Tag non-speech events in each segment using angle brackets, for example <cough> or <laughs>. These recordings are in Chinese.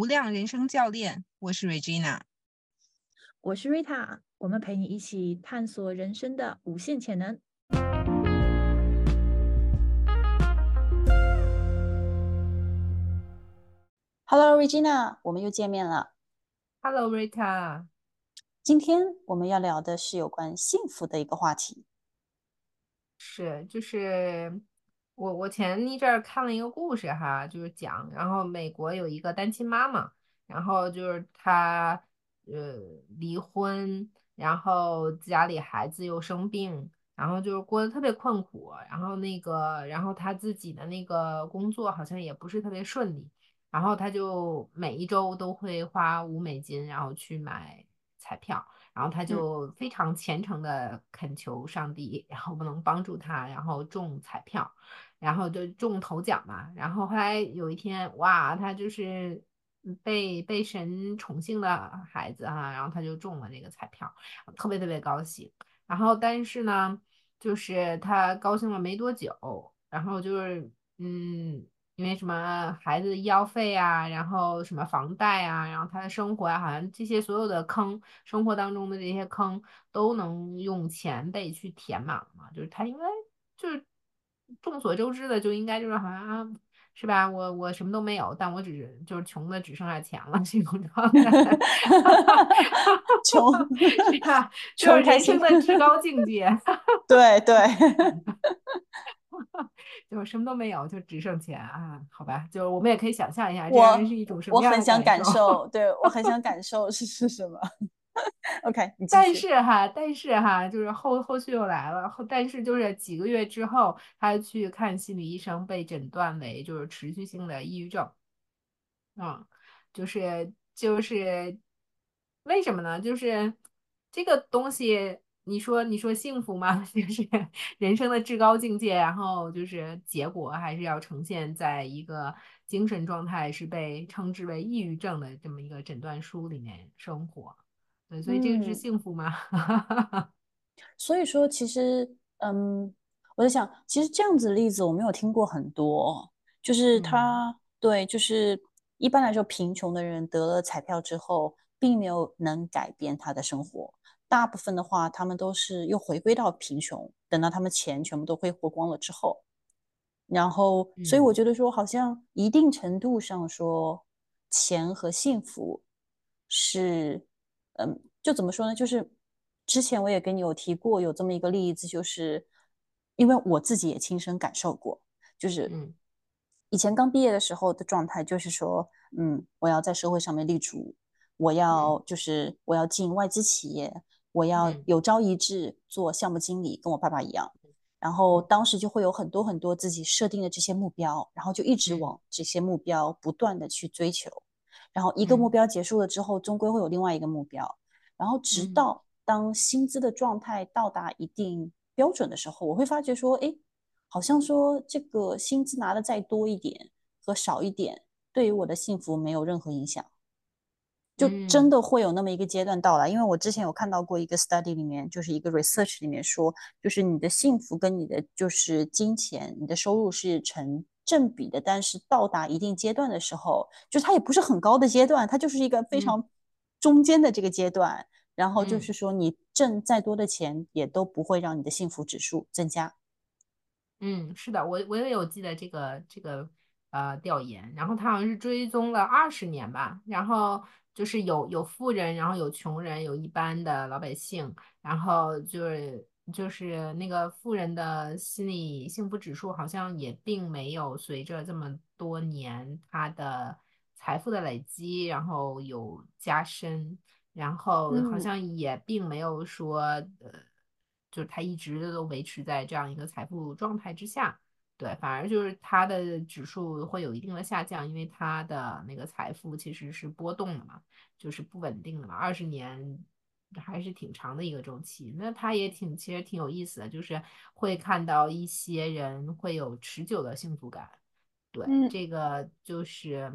无量人生教练，我是 Regina，我是 Rita，我们陪你一起探索人生的无限潜能。Hello Regina，我们又见面了。Hello Rita，今天我们要聊的是有关幸福的一个话题。是，就是我我前一阵儿看了一个故事哈，就是讲，然后美国有一个单亲妈妈，然后就是她呃离婚，然后家里孩子又生病，然后就是过得特别困苦，然后那个，然后她自己的那个工作好像也不是特别顺利。然后她就每一周都会花五美金，然后去买彩票，然后他就非常虔诚的恳求上帝，然后不能帮助他，然后中彩票，然后就中头奖嘛。然后后来有一天，哇，他就是被被神宠幸的孩子哈，然后他就中了这个彩票，特别特别高兴。然后但是呢，就是他高兴了没多久，然后就是嗯。因为什么孩子的医药费啊，然后什么房贷啊，然后他的生活啊，好像这些所有的坑，生活当中的这些坑都能用钱被去填满嘛？就是他应该就是众所周知的，就应该就是好像是吧？我我什么都没有，但我只是就是穷的只剩下钱了 <laughs> 这种状态，<laughs> 穷是吧？就是人生的至高境界。对 <laughs> 对。<laughs> 就什么都没有，就只剩钱啊？好吧，就我们也可以想象一下，这样是一种什么样的感受？我很想感受，对我很想感受是是什么。OK，但是哈，但是哈，就是后后续又来了，后但是就是几个月之后，他去看心理医生，被诊断为就是持续性的抑郁症。嗯，就是就是为什么呢？就是这个东西。你说，你说幸福吗？<laughs> 就是人生的至高境界，然后就是结果还是要呈现在一个精神状态是被称之为抑郁症的这么一个诊断书里面生活。对，所以这个是幸福吗？<laughs> 所以说，其实，嗯，我在想，其实这样子的例子我没有听过很多，就是他对，就是一般来说，贫穷的人得了彩票之后，并没有能改变他的生活。大部分的话，他们都是又回归到贫穷，等到他们钱全部都挥霍光了之后，然后，所以我觉得说，好像一定程度上说，钱和幸福是，嗯，就怎么说呢？就是之前我也跟你有提过，有这么一个例子，就是因为我自己也亲身感受过，就是以前刚毕业的时候的状态，就是说，嗯，我要在社会上面立足，我要就是我要进外资企业。我要有朝一日做项目经理，跟我爸爸一样。然后当时就会有很多很多自己设定的这些目标，然后就一直往这些目标不断的去追求。然后一个目标结束了之后，终归会有另外一个目标。然后直到当薪资的状态到达一定标准的时候，我会发觉说，哎，好像说这个薪资拿的再多一点和少一点，对于我的幸福没有任何影响。就真的会有那么一个阶段到来，因为我之前有看到过一个 study 里面，就是一个 research 里面说，就是你的幸福跟你的就是金钱、你的收入是成正比的，但是到达一定阶段的时候，就它也不是很高的阶段，它就是一个非常中间的这个阶段，然后就是说你挣再多的钱也都不会让你的幸福指数增加。嗯，是的，我我也有记得这个这个呃调研，然后他好像是追踪了二十年吧，然后。就是有有富人，然后有穷人，有一般的老百姓，然后就是就是那个富人的心理幸福指数好像也并没有随着这么多年他的财富的累积，然后有加深，然后好像也并没有说呃，就是他一直都维持在这样一个财富状态之下。对，反而就是它的指数会有一定的下降，因为它的那个财富其实是波动的嘛，就是不稳定的嘛。二十年还是挺长的一个周期，那它也挺其实挺有意思的，就是会看到一些人会有持久的幸福感。对，这个就是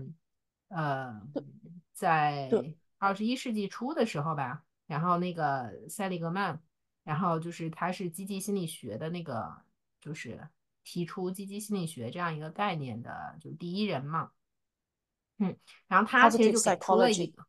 呃，在二十一世纪初的时候吧，然后那个塞利格曼，然后就是他是积极心理学的那个，就是。提出积极心理学这样一个概念的，就是第一人嘛。嗯，然后他其实就给出了一个，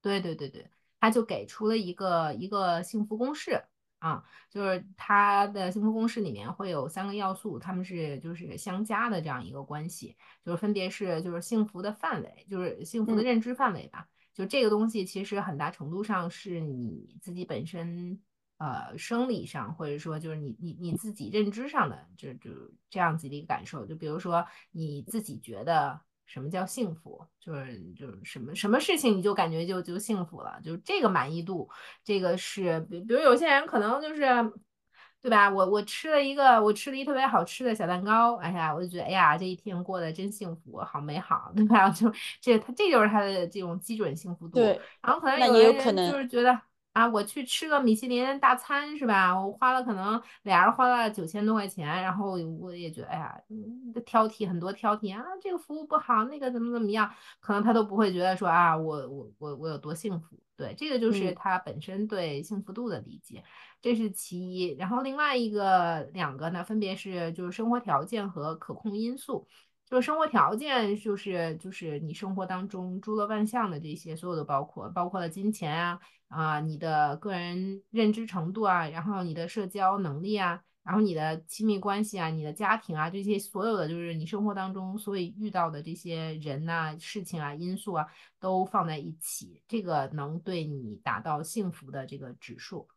对对对对，他就给出了一个一个幸福公式啊，就是他的幸福公式里面会有三个要素，他们是就是相加的这样一个关系，就是分别是就是幸福的范围，就是幸福的嗯认知范围吧，就这个东西其实很大程度上是你自己本身呃生理上，或者说就是你你你自己认知上的，就就这样子的一个感受。就比如说你自己觉得什么叫幸福，就是就是什么什么事情你就感觉就就幸福了，就这个满意度，这个是比比如有些人可能就是。对吧？我我吃了一个，我吃了一特别好吃的小蛋糕，哎呀，我就觉得，哎呀，这一天过得真幸福，好美好，对吧？<laughs> 就这他这就是他的这种基准幸福度。对，然后可能有的人也有可能就是觉得啊，我去吃个米其林大餐是吧？我花了可能俩人花了九千多块钱，然后我也觉得哎呀，嗯挑剔很多挑剔啊，这个服务不好，那个怎么怎么样，可能他都不会觉得说啊，我我我我有多幸福。对，这个就是嗯他本身对幸福度的理解，这是其一。然后另外一个两个呢，分别是就是生活条件和可控因素。就是生活条件，就是就是你生活当中诸多万象的这些，所有的包括，包括了金钱啊啊，你的个人认知程度啊，然后你的社交能力啊，然后你的亲密关系啊，你的家庭啊，这些所有的就是你生活当中所以遇到的这些人呐、事情啊、因素啊，都放在一起，这个能对你达到幸福的这个指数。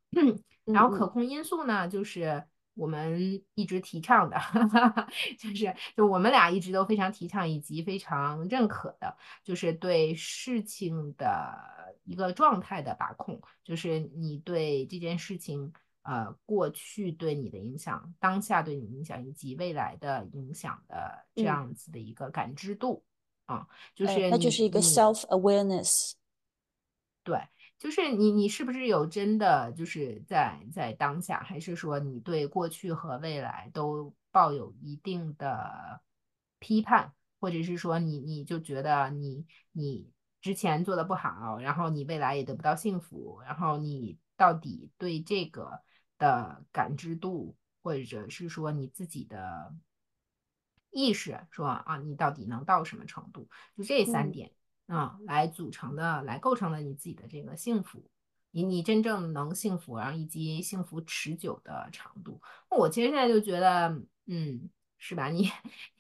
然后可控因素呢，就是我们一直提倡的，<laughs> 就是就我们俩一直都非常提倡以及非常认可的，就是对事情的一个状态的把控，就是你对这件事情。呃，过去对你的影响，当下对你的影响，以及未来的影响的这嗯样子的一个感知度啊，就呃，是那就是一个 self awareness。对，就是你，你是不是有真的就是在在当下，还是说你对过去和未来都抱有一定的批判，或者是说你你就觉得你你之前做的不好，然后你未来也得不到幸福，然后你到底对这个的感知度，或者是说你自己的意识，说啊，你到底能到什么程度？就这三嗯点。啊，来组成的，来构成了你自己的这个幸福，你你真正能幸福，然后以及幸福持久的长度。我其实现在就觉得，嗯，是吧？你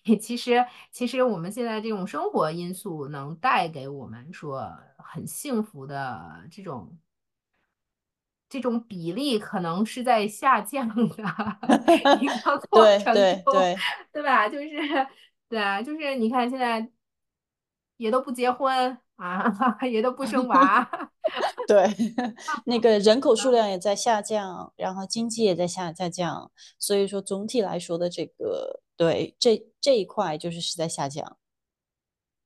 你其实其实我们现在这种生活因素能带给我们说很幸福的这种这种比例，可能是在下降的 <laughs> 一个过程对对中，对，对吧？就是对啊，就是你看现在。也都不结婚啊，<laughs> 也都不生娃 <laughs> <laughs> 对，那个人口数量也在下降，然后经济也在下下降，所以说总体来说的这个对这这一块就是是在下降。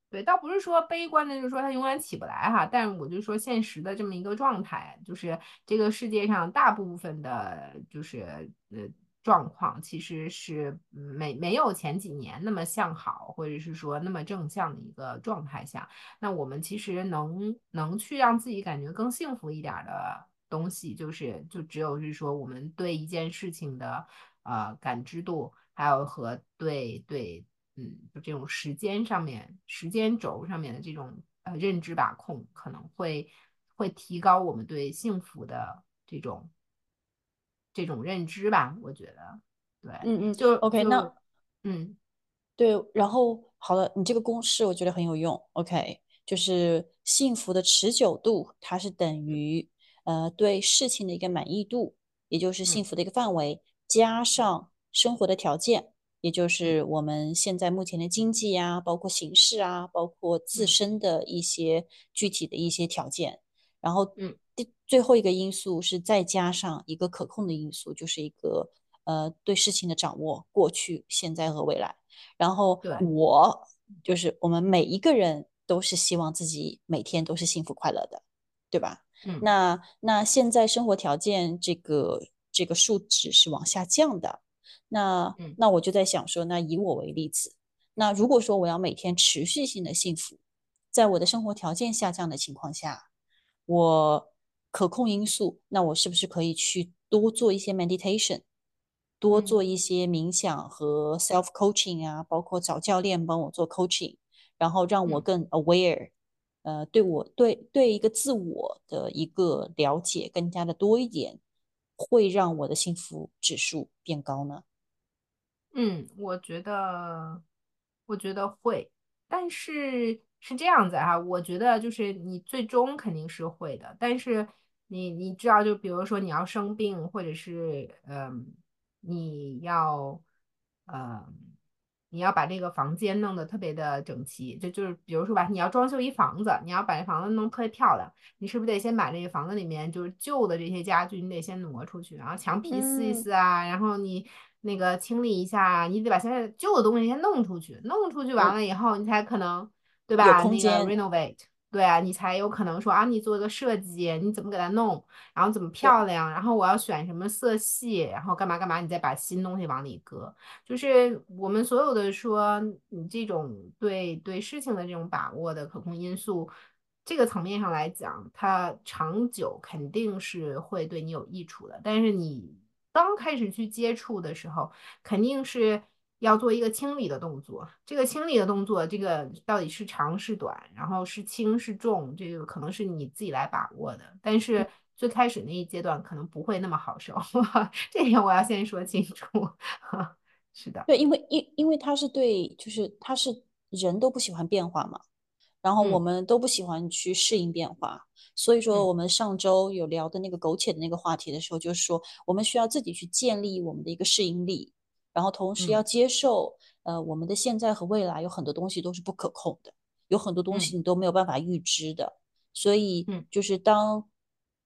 对，倒不是说悲观的，就是说它永远起不来哈，但是我就说现实的这么一个状态，就是这个世界上大部分的，就是呃状况其实是没没有前几年那么向好，或者是说那么正向的一个状态下，那我们其实能能去让自己感觉更幸福一点的东西，就是就只有是说我们对一件事情的呃感知度，还有和对对。嗯，这种时间上面、时间轴上面的这种呃认知把控，可能会会提高我们对幸福的这种这种认知吧。我觉得，对，嗯嗯就，OK，就那嗯对，然后好了，你这个公式我觉得很有用。OK，就是幸福的持久度，它是等于呃对事情的一个满意度，也就是幸嗯福的一个范围，加上生活的条件，也就嗯是我们现在目前的经济啊，包括形势啊，包括自嗯身的一些具体的一些条件。然后嗯第最后一个因素是再加上一个可控的因素，就是一个呃对事情的掌握，过去、现在和未来。然后我就是我们每一个人都是希望自己每天都是幸福快乐的，对吧？嗯那那现在生活条件这个这个数值是往下降的，那嗯那我就在想说，那以我为例子，那如果说我要每天持续性的幸福，在我的生活条件下降的情况下，我可控因素，那我是不是可以去多做一些 meditation，多嗯。做一些冥想和 self coaching 啊，包括找教练帮我做 coaching，然后让我嗯。更 aware，呃，对我对对一个自我的一个了解更加的多一点，会让我的幸福指数变高呢？嗯，我觉得，我觉得会，但是是这样子哈，我觉得就是你最终肯定是会的，但是你你知道，就比如说你要生病，或者是嗯，你要嗯，你要把这个房间弄得特别的整齐，就就是比如说吧，你要装修一房子，你要把这房子弄特别漂亮，你是不是得先把这个房子里面就是旧的这些家具，你得先挪出去，然后墙皮撕一嗯，撕啊，然后你那个清理一下啊，你得把现在旧的东西先弄出去，弄出去完嗯，了以后，你才可能，对吧？那个，renovate，对啊，你才有可能说啊，你做一个设计，你怎么给它弄，然后怎么，漂亮，然后我要选什么色系，然后干嘛干嘛，你再把新东西往里搁。就是我们所有的说，你这种对对事情的这种把握的可控因素，这个层面上来讲，它长久肯定是会对你有益处的。但是你刚开始去接触的时候，肯定是要做一个清理的动作。这个清理的动作，这个到底是长是短，然后是轻是重，这个可能是你自己来把握的。但是最开始那一阶段可能不会那么好受，<laughs> 这点我要先说清楚。<laughs> 是的，对，因为因因为他是对，就是他是人都不喜欢变化嘛，然后我嗯们都不喜欢去适应变化，所以说嗯我们上周有聊的那个苟且的那个话题的时候，就是说我们需要自己去建立我们的一个适应力，然后同时要嗯。接受，呃，我们的现在和未来有很多东西都是不可控的，有很多东西嗯。你都没有办法预知的，所以嗯。就是当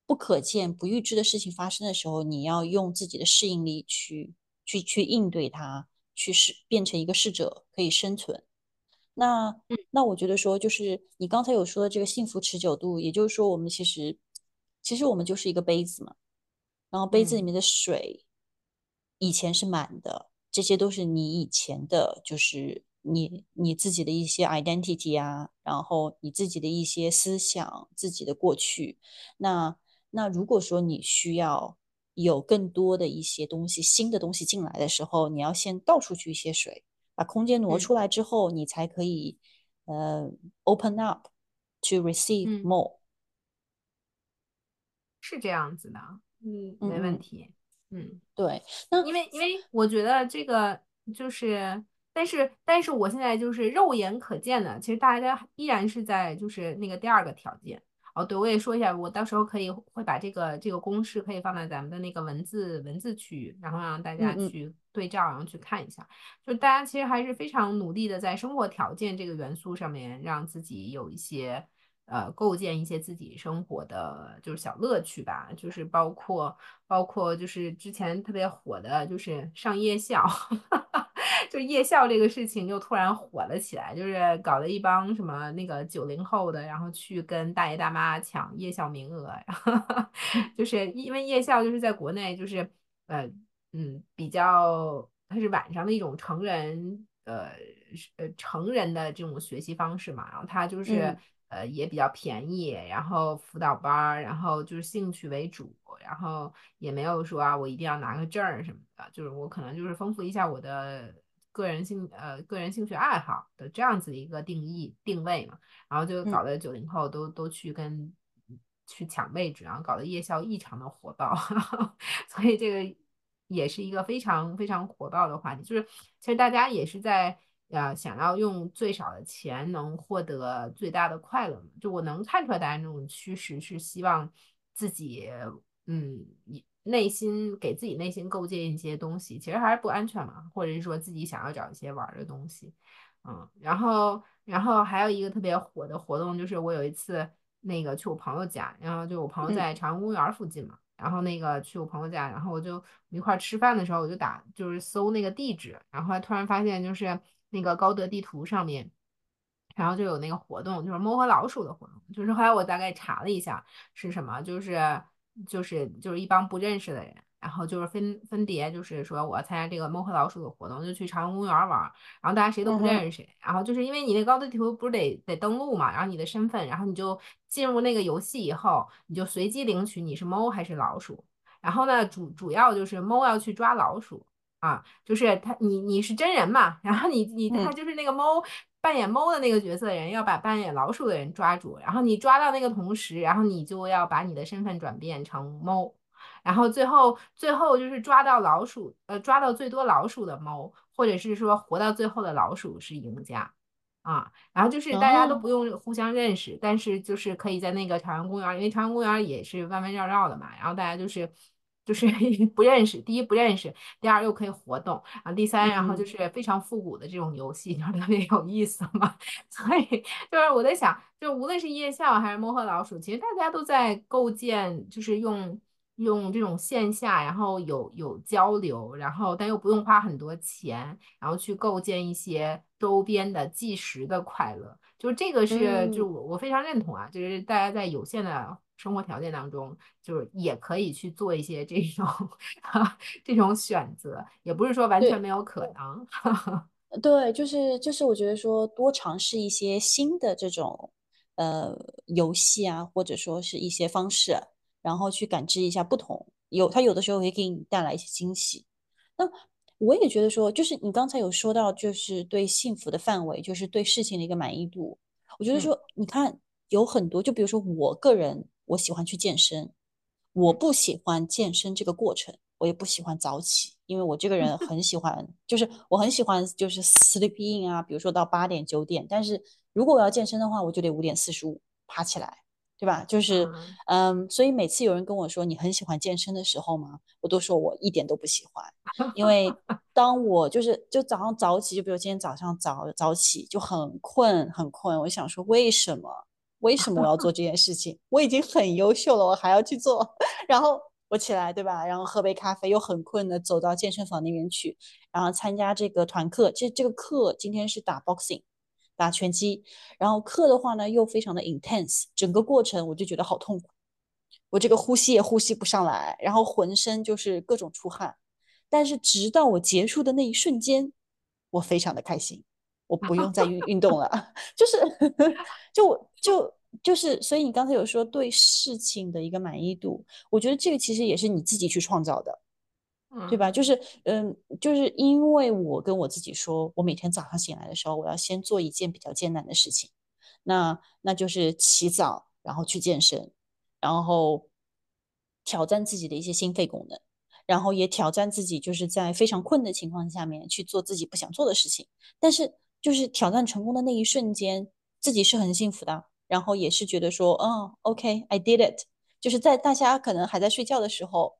不可见、不预知的事情发生的时候，你要用自己的适应力去去去应对它，去适变成一个适者，可以生存。那嗯。那我觉得说，就是你刚才有说的这个幸福持久度，也就是说，我们其实其实我们就是一个杯子嘛，然后杯子里嗯。面的水以前是满的，这些都是你以前的，就是你你自己的一些 identity 啊，然后你自己的一些思想、自己的过去。那那如果说你需要有更多的一些东西、新的东西进来的时候，你要先倒出去一些水。把空间挪嗯出来之后，你才可以呃 open up to receive 嗯，more。是这样子的，嗯，嗯没问嗯，题，嗯。对。那因为因为我觉得这个就是，但是但是我现在就是肉眼可见的，其实大家依然是在就是那个第二个条件。哦，对，我也说一下，我到时候可以会把这个这个公式可以放在咱们的那个文字文字区域，然后让大嗯嗯家去对照，然后去看一下。就大家其实还是非常努力的在生活条件这个元素上面，让自己有一些呃构建一些自己生活的就是小乐趣吧，就是包括包括就是之前特别火的，就是上夜校，<laughs> 就夜校这个事情又突然火了起来，就是搞了一帮什么那个九零后的，然后去跟大爷大妈抢夜校名额，然 <laughs> 后就是因为夜校就是在国内就是呃嗯比较它是晚上的一种成人呃呃成人的这种学习方式嘛，然后它就是呃也比较便宜，然后辅导班儿，然后就是兴趣为主，然后也没有说啊我一定要拿个证儿什么的，就是我可能就是丰富一下我的个人兴呃个人兴趣爱好的这样子一个定义定位嘛，然后就搞嗯。得九零后都都去跟去抢位置，然后搞得夜校异常的火爆，<laughs> 所以这个也是一个非常非常火爆的话题，就是其实大家也是在呃想要用最少的钱能获得最大的快乐嘛，就我能看出来大家那种趋势是希望自己嗯内心给自己内心构建一些东西，其实还是不安全嘛，或者是说自己想要找一些玩儿的东西。嗯，然后，然后还有一个特别火的活动，就是我有一次那个去我朋友家，然后就我朋友嗯在朝阳公园附近嘛，然后那个去我朋友家，然后我就一块儿吃饭的时候，我就打就是搜那个地址，然后突然发现就是那个高德地图上面，然后就有那个活动，就是猫和老鼠的活动，就是后来我大概查了一下是什么，就是就是就是一帮不认识的人。然后就是分分别，就是说我要参加这个猫和老鼠的活动，就去朝阳公园玩儿，然后大家谁都不认识谁，然后就是因为你那高德地图不是得得登录嘛，然后你的身份，然后你就进入那个游戏以后，你就随机领取你是猫还是老鼠，然后呢主主要就是猫要去抓老鼠啊，就是他你你是真人嘛，然后你你它嗯就是那个猫。扮演猫的那个角色的人要把扮演老鼠的人抓住，然后你抓到那个同时，然后你就要把你的身份转变成猫，然后最后最后就是抓到老鼠，呃，抓到最多老鼠的猫，或者是说活到最后的老鼠是赢家。啊，然后就是大家都不用互相认识，但是就是可以在那个朝阳公园，因为朝阳公园也是弯弯绕绕的嘛，然后大家就是就是 <laughs> 不认识，第一不认识，第二又可以活动，啊第三，然后就是非常复古的这种游戏，就特别有意思嘛。<laughs> 所以就是我在想，就无论是夜校还是猫和老鼠，其实大家都在构建，就是用。用这种线下，然后有有交流，然后但又不用花很多钱，然后去构建一些周边的即时的快乐，就是这个是，就我我非常认同啊，就是大家在有限的生活条件当中，就是也可以去做一些这种 <laughs> 这种选择，也不是说完全没有可能。<laughs> 对，就是就是我觉得说多尝试一些新的这种呃游戏啊，或者说是一些方式。然后去感知一下不同，有它有的时候会给你带来一些惊喜。那我也觉得说，就是你刚才有说到，就是对幸福的范围，就是对事情的一个满意度。我觉得说，你看有很多，就比如说我个人，我喜欢去健身，我不喜欢健身这个过程，我也不喜欢早起，因为我这个人很喜欢，就是我很喜欢就是 sleep in 啊，比如说到八点九点，但是如果我要健身的话，我就得五点四十五爬起来。对吧？就是，嗯，所以每次有人跟我说你很喜欢健身的时候嘛，我都说我一点都不喜欢，<laughs> 因为当我就是就早上早起，就比如今天早上早早起就很困很困，我想说为什么为什么我要做这件事情？我已经很优秀了，我还要去做。<laughs> 然后我起来，对吧？然后喝杯咖啡，又很困的走到健身房那边去，然后参加这个团课。这这个课今天是打 boxing。打拳击，然后课的话呢又非常的 intense，整个过程我就觉得好痛苦，我这个呼吸也呼吸不上来，然后浑身就是各种出汗。但是直到我结束的那一瞬间，我非常的开心，我不用再运运动了，<laughs> 就是 <laughs> 就就就是，所以你刚才有说对事情的一个满意度，我觉得这个其实也是你自己去创造的。对吧？就是，嗯，就是因为我跟我自己说，我每天早上醒来的时候，我要先做一件比较艰难的事情，那那就是起早，然后去健身，然后挑战自己的一些心肺功能，然后也挑战自己，就是在非常困的情况下面去做自己不想做的事情。但是，就是挑战成功的那一瞬间，自己是很幸福的，然后也是觉得说，嗯，OK，I did it。就是在大家可能还在睡觉的时候，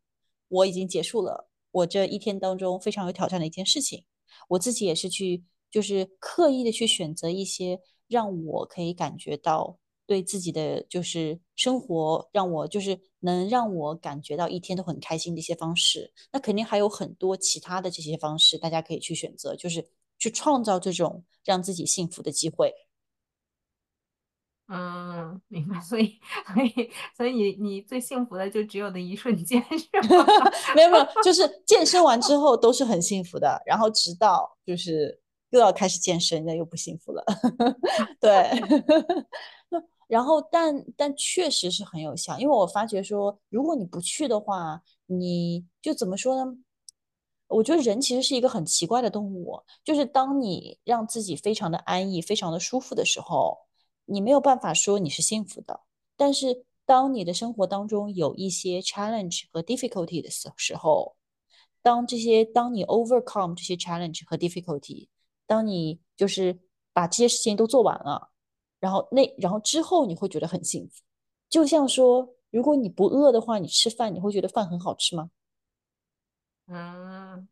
我已经结束了。我这一天当中非常有挑战的一件事情，我自己也是去，就是刻意的去选择一些让我可以感觉到对自己的就是生活，让我就是能让我感觉到一天都很开心的一些方式。那肯定还有很多其他的这些方式，大家可以去选择，就是去创造这种让自己幸福的机会。嗯，明白。所以，所以，所以你你最幸福的就只有那一瞬间，<laughs> 是吗？<laughs> 没有没有，就是健身完之后都是很幸福的，然后直到就是又要开始健身，那又不幸福了。<laughs> 对，然后但但确实是很有效，因为我发觉说，如果你不去的话，你就怎么说呢？我觉得人其实是一个很奇怪的动物，就是当你让自己非常的安逸、非常的舒服的时候。你没有办法说你是幸福的，但是当你的生活当中有一些 challenge 和 difficulty 的时时候，当这些当你 overcome 这些 challenge 和 difficulty，当你就是把这些事情都做完了，然后那然后之后你会觉得很幸福。就像说，如果你不饿的话，你吃饭你会觉得饭很好吃吗？嗯，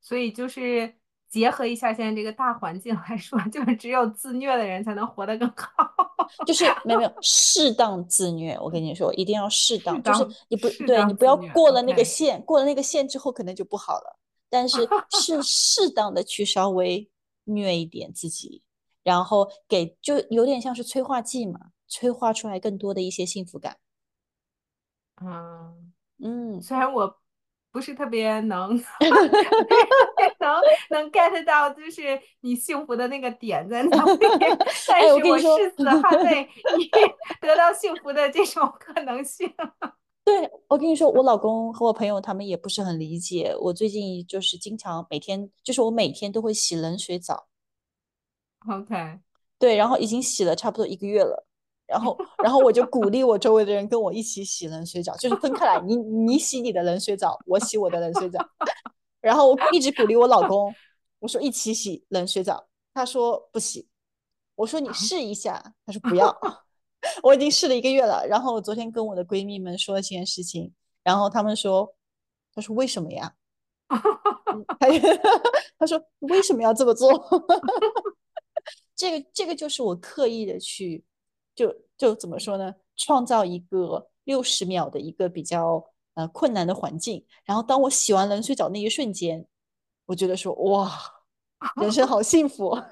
所以就是。结合一下现在这个大环境来说，<laughs> 就是只有自虐的人才能活得更好。<laughs> 就是没有没有适当自虐，我跟你说，一定要适当，就是你不对你不要过了那个线，过了那个线之后可能就不好了。但是 <laughs> 是适当的去稍微虐一点自己，然后给就有点像是催化剂嘛，催化出来更多的一些幸福感。嗯嗯，虽然我。不是特别能 <laughs> <laughs> 能能 get 到，就是你幸福的那个点在哪里？但是我誓死捍卫 <laughs> 你得到幸福的这种可能性。对我跟你说，我老公和我朋友他们也不是很理解。我最近就是经常每天，就是我每天都会洗冷水澡。OK，对，然后已经洗了差不多一个月了。然后，然后我就鼓励我周围的人跟我一起洗冷水澡，就是分开来，你你洗你的冷水澡，我洗我的冷水澡。然后我一直鼓励我老公，我说一起洗冷水澡，他说不洗。我说你试一下，他说不要。<laughs> 我已经试了一个月了。然后我昨天跟我的闺蜜们说了这件事情，然后他们说，他说为什么呀？<laughs> 他他说为什么要这么做？<laughs> 这个这个就是我刻意的去。就就怎么说呢？创造一个六十秒的一个比较呃困难的环境，然后当我洗完冷水澡那一瞬间，我觉得说哇，人生好幸福。啊，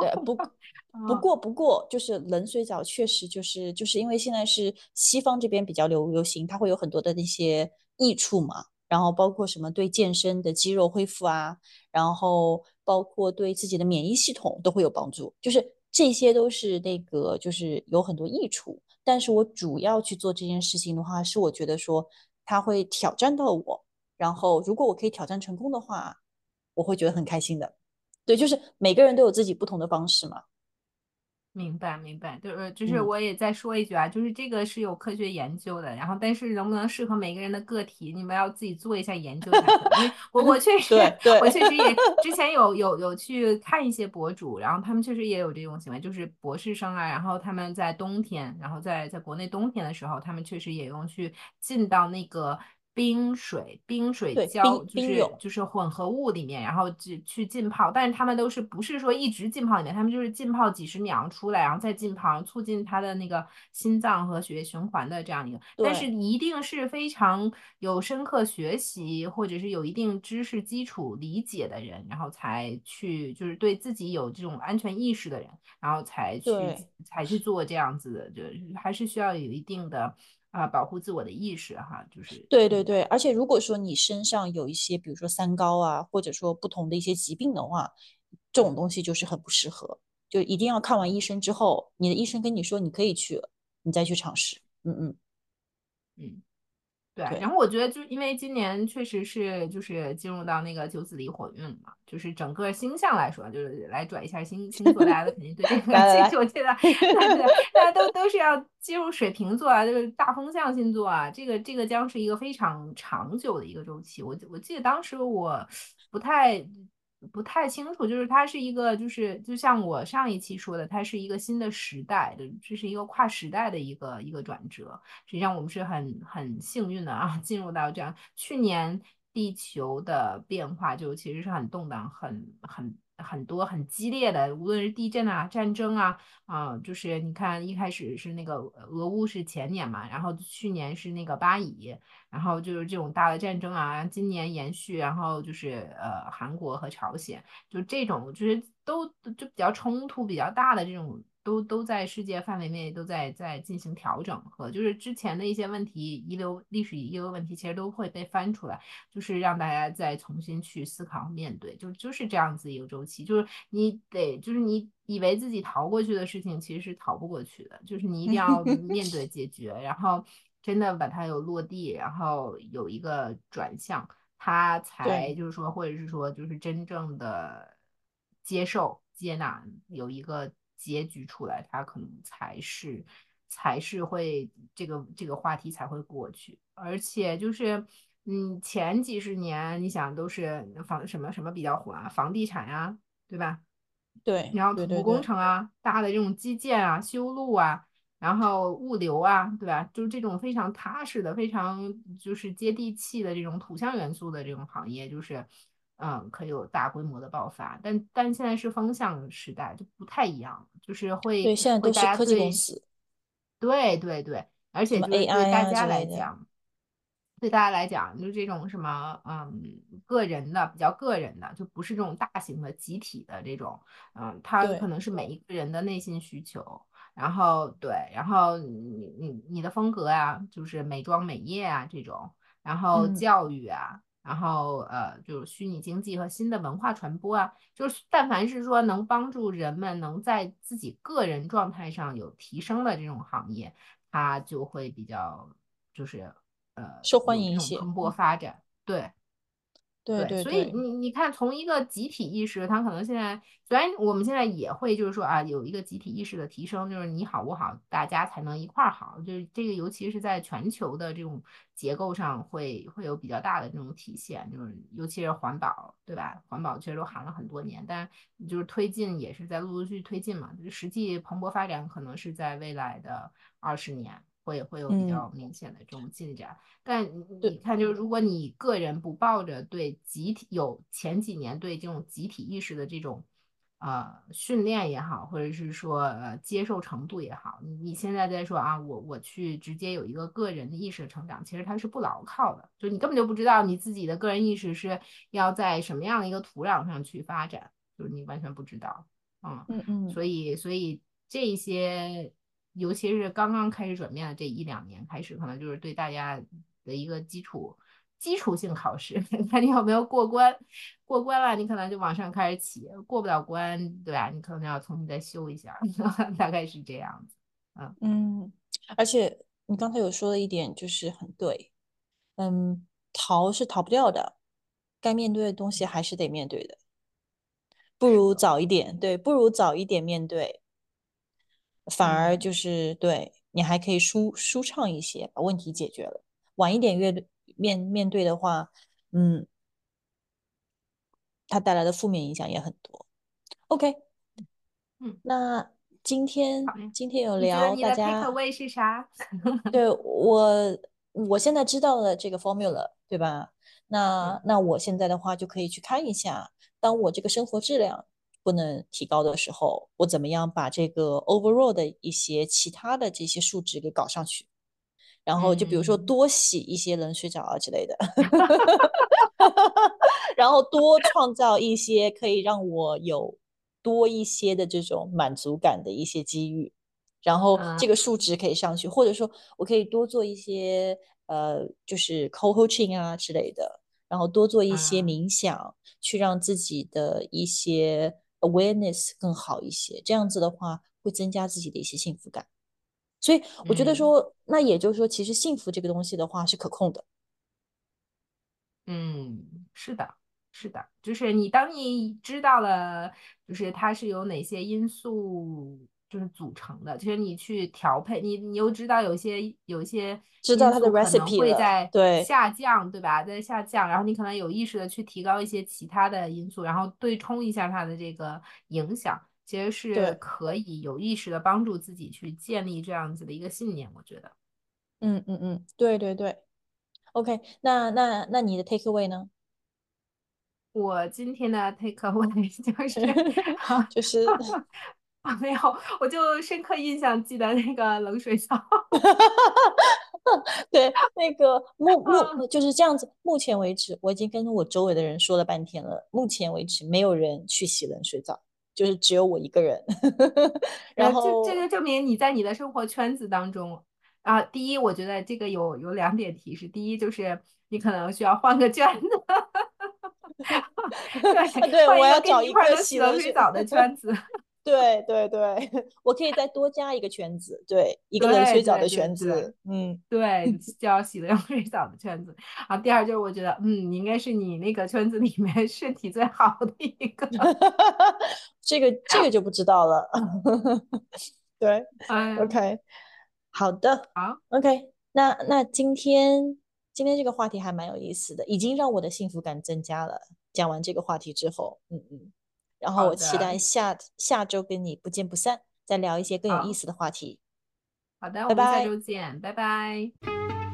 对，不不过不过就是冷水澡确实就是就是因为现在是西方这边比较流流行，它会有很多的那些益处嘛。然后包括什么对健身的肌肉恢复啊，然后包括对自己的免疫系统都会有帮助，就是这些都是那个就是有很多益处。但是我主要去做这件事情的话，是我觉得说它会挑战到我，然后如果我可以挑战成功的话，我会觉得很开心的。对，就是每个人都有自己不同的方式嘛。明白，明白，就是就是我也再说一句啊，就是这个是有科学研究的，然后但是能不能适合每个人的个体，你们要自己做一下研究我我确实，我确实也之前有有有去看一些博主，然后他们确实也有这种行为，就是博士生啊，然后他们在冬天，然后在在国内冬天的时候，他们确实也用去进到那个。冰水、冰水胶就是就是混合物里面，然后去去浸泡，但是他们都是不是说一直浸泡里面，他们就是浸泡几十秒出来，然后再浸泡，促进他的那个心脏和血液循环的这样一个。但是一定是非常有深刻学习或者是有一定知识基础理解的人，然后才去就是对自己有这种安全意识的人，然后才去才去做这样子的，就还是需要有一定的。啊，保护自我的意识哈，就是对对对，而且如果说你身上有一些，比如说三高啊，或者说不同的一些疾病的话，这种东西就是很不适合，就一定要看完医生之后，你的医生跟你说你可以去，你再去尝试。嗯嗯嗯。对，然后我觉得就因为今年确实是就是进入到那个九紫离火运嘛，就是整个星象来说，就是来转一下星星座，大家都肯定对这 <laughs> 个兴趣，<laughs> 我记得大家都都是要进入水瓶座啊，就是大风象星座啊，这个这个将是一个非常长久的一个周期。我我记得当时我不太。不太清楚，就是它是一个，就是就像我上一期说的，它是一个新的时代的，这是一个跨时代的一个一个转折。实际上，我们是很很幸运的啊，<laughs> 进入到这样。去年地球的变化就其实是很动荡，很很。很多很激烈的，无论是地震啊、战争啊，啊，就是你看一开始是那个俄乌是前年嘛，然后去年是那个巴以，然后就是这种大的战争啊，今年延续，然后就是呃韩国和朝鲜，就这种就是都就比较冲突比较大的这种。都都在世界范围内都在在进行调整和就是之前的一些问题遗留历史遗留问题其实都会被翻出来，就是让大家再重新去思考面对，就就是这样子一个周期，就是你得就是你以为自己逃过去的事情其实是逃不过去的，就是你一定要 <laughs> 面对解决，然后真的把它有落地，然后有一个转向，它才就是说或者是说就是真正的接受接纳有一个。结局出来，它可能才是才是会这个这个话题才会过去，而且就是嗯，前几十年你想都是房什么什么比较火啊，房地产呀，对吧？对，然后土木工程啊，大的这种基建啊，修路啊，然后物流啊，对吧？就是这种非常踏实的、非常就是接地气的这种土象元素的这种行业，就是。嗯，可以有大规模的爆发，但但现在是风向时代，就不太一样，就是会对现在都是科技公司，对对对，而且就是对大家来讲，对大家来讲，就这种什么嗯个人的比较个人的，就不是这种大型的集体的这种，嗯，它可能是每一个人的内心需求，然后对，然后你你你的风格啊，就是美妆美业啊这种，然后教育啊。然后呃，就是虚拟经济和新的文化传播啊，就是但凡是说能帮助人们能在自己个人状态上有提升的这种行业，它就会比较就是呃受欢迎一些，蓬勃发展。对，对对，所以你你看，从一个集体意识，它可能现在虽然我们现在也会就是说啊，有一个集体意识的提升，就是你好我好，大家才能一块儿好，就是这个尤其是在全球的这种结构上会会有比较大的这种体现，就是尤其是环保，对吧？环保其实都喊了很多年，但就是推进也是在陆陆续续推进嘛，就实际蓬勃发展可能是在未来的二十年。会会有比较明显的这种进展，但你看，就是如果你个人不抱着对集体有前几年对这种集体意识的这种呃训练也好，或者是说呃接受程度也好，你你现在在说啊，我我去直接有一个个人的意识的成长，其实它是不牢靠的，就你根本就不知道你自己的个人意识是要在什么样的一个土壤上去发展，就是你完全不知道，嗯嗯。嗯，所以所以这些。尤其是刚刚开始转变的这一两年开始，可能就是对大家的一个基础基础性考试，<laughs> 看你有没有过关。过关了，你可能就往上开始起；过不了关，对吧？你可能要重新再修一下，<laughs> 大概是这样子。嗯嗯，而且你刚才有说的一点就是很对，嗯，逃是逃不掉的，该面对的东西还是得面对的，不如早一点，对，不如早一点面对。反而就是对你还可以舒舒畅一些，把问题解决了。晚一点越面面对的话，嗯，它带来的负面影响也很多。OK，嗯，那今天今天有聊大家口味是啥？<laughs> 对我我现在知道了这个 formula，对吧？那那我现在的话就可以去看一下，当我这个生活质量。不能提高的时候，我怎么样把这个 overall 的一些其他的这些数值给搞上去？然后就比如说多洗一些冷水澡啊之类的，<laughs> 然后多创造一些可以让我有多一些的这种满足感的一些机遇，然后这个数值可以上去，或者说我可以多做一些呃，就是 coaching 啊之类的，然后多做一些冥想，去让自己的一些。Awareness 更好一些，这样子的话会增加自己的一些幸福感。所以我觉得说，那也就是说，其实幸福这个东西的话是可控的。嗯，是的，是的，就是你当你知道了，就是它是有哪些因素。就是组成的，其实你去调配，你你又知道有些有些知道它的 recipe 会在对下降，对吧？在下降，然后你可能有意识的去提高一些其他的因素，然后对冲一下它的这个影响，其实是可以有意识的帮助自己去建立这样子的一个信念。我觉得，嗯嗯嗯，对对对，OK，那那那你的 take away 呢？我今天的 take away 就是 <laughs> 就是。<laughs> 没有，我就深刻印象记得那个冷水澡。对，那个 <laughs> 目目就是这样子。目前为止，我已经跟我周围的人说了半天了。目前为止，没有人去洗冷水澡，就是只有我一个人。<laughs> 然后这就证明你在你的生活圈子当中啊。第一，我觉得这个有有两点提示。第一，就是你可能需要换个圈子。对 <laughs> 对，我要找一个洗冷水澡的圈子。对对对，<laughs> 我可以再多加一个圈子，对，一个冷水澡的圈子，嗯，对，<laughs> 叫洗冷水澡的圈子。啊，第二就是我觉得，嗯，你应该是你那个圈子里面身体最好的一个。<laughs> 这个这个就不知道了。对，OK，好的，好，OK，那那今天今天这个话题还蛮有意思的，已经让我的幸福感增加了。讲完这个话题之后，嗯嗯。然后我期待下下周跟你不见不散，再聊一些更有意思的话题。好的，我们下周见，拜拜。